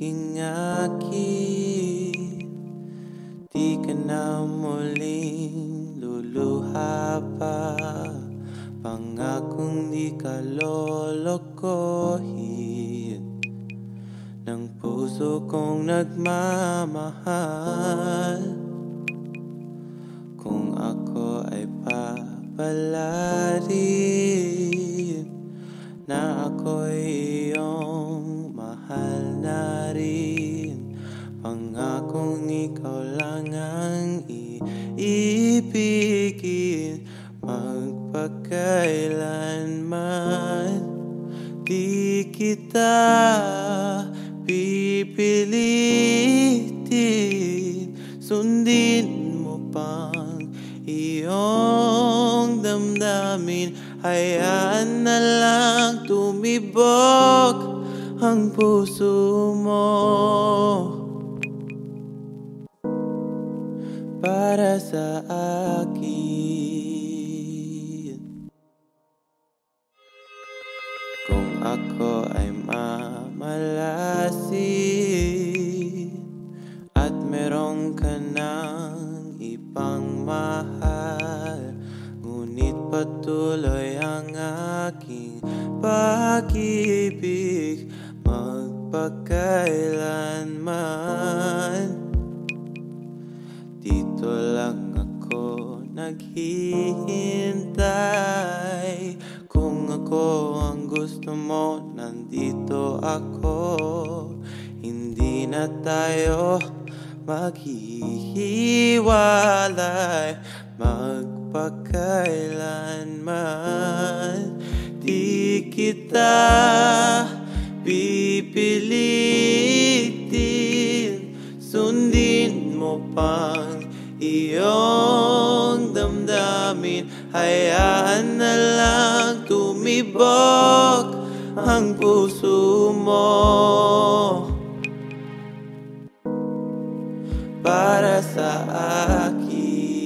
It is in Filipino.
magiging akin. Di ka na muling luluha pa. Pangakong di ka lolokohin. Ng puso kong nagmamahal. Kung ako ay papalarin. Na ako'y Pangakong ikaw lang ang iibigin Magpakailanman Di kita pipilitin. Sundin mo pang iyong damdamin. Hayaan na lang tumibok ang puso mo Para sa akin. Kung ako ay mamalasin At meron ka ng ibang mahal Ngunit patuloy ang aking pag-ibig Magpakailanman naghihintay. Kung ako ang gusto mo, nandito ako. Hindi na tayo maghihiwalay. Magpakailanman Di kita pipilitin. Sundin mo pang iyong Hayaan na lang tumibok ang puso mo. Para sa akin.